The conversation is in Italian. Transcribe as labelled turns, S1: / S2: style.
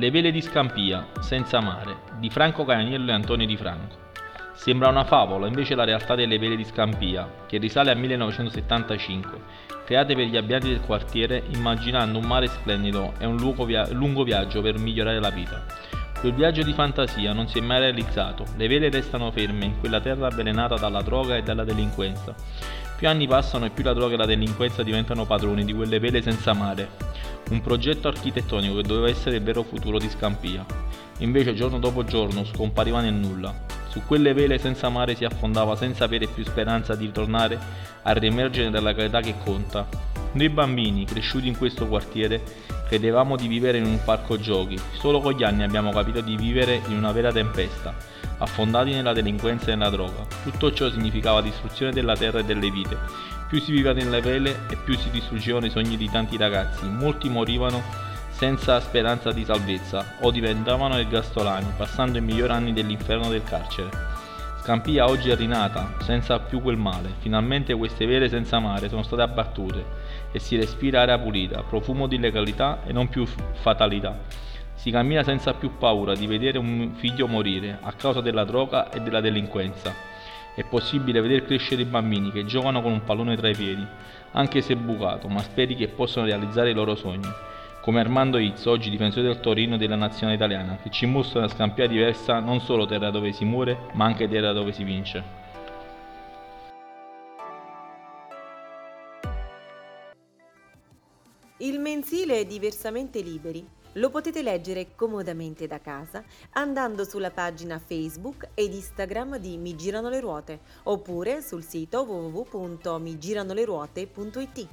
S1: Le vele di Scampia, senza mare, di Franco Caniello e Antonio Di Franco. Sembra una favola, invece la realtà delle vele di Scampia, che risale al 1975, create per gli abitanti del quartiere immaginando un mare splendido e un lungo, via- lungo viaggio per migliorare la vita. Quel viaggio di fantasia non si è mai realizzato, le vele restano ferme in quella terra avvelenata dalla droga e dalla delinquenza. Più anni passano e più la droga e la delinquenza diventano padroni di quelle vele senza mare. Un progetto architettonico che doveva essere il vero futuro di Scampia. Invece giorno dopo giorno scompariva nel nulla. Su quelle vele senza mare si affondava senza avere più speranza di ritornare a riemergere nella realtà che conta. Noi bambini, cresciuti in questo quartiere, credevamo di vivere in un parco giochi. Solo con gli anni abbiamo capito di vivere in una vera tempesta affondati nella delinquenza e nella droga. Tutto ciò significava distruzione della terra e delle vite. Più si viveva nelle vele e più si distruggevano i sogni di tanti ragazzi. Molti morivano senza speranza di salvezza o diventavano ergastolani, passando i migliori anni dell'inferno del carcere. Scampia oggi è rinata, senza più quel male. Finalmente queste vele senza mare sono state abbattute e si respira aria pulita, profumo di legalità e non più fatalità. Si cammina senza più paura di vedere un figlio morire a causa della droga e della delinquenza. È possibile vedere crescere i bambini che giocano con un pallone tra i piedi, anche se bucato, ma speri che possano realizzare i loro sogni. Come Armando Izzo, oggi difensore del Torino e della nazionale italiana, che ci mostra una scampia diversa non solo terra dove si muore, ma anche terra dove si vince.
S2: Il mensile è diversamente liberi lo potete leggere comodamente da casa andando sulla pagina Facebook ed Instagram di Mi Girano le Ruote oppure sul sito www.migiranoleruote.it.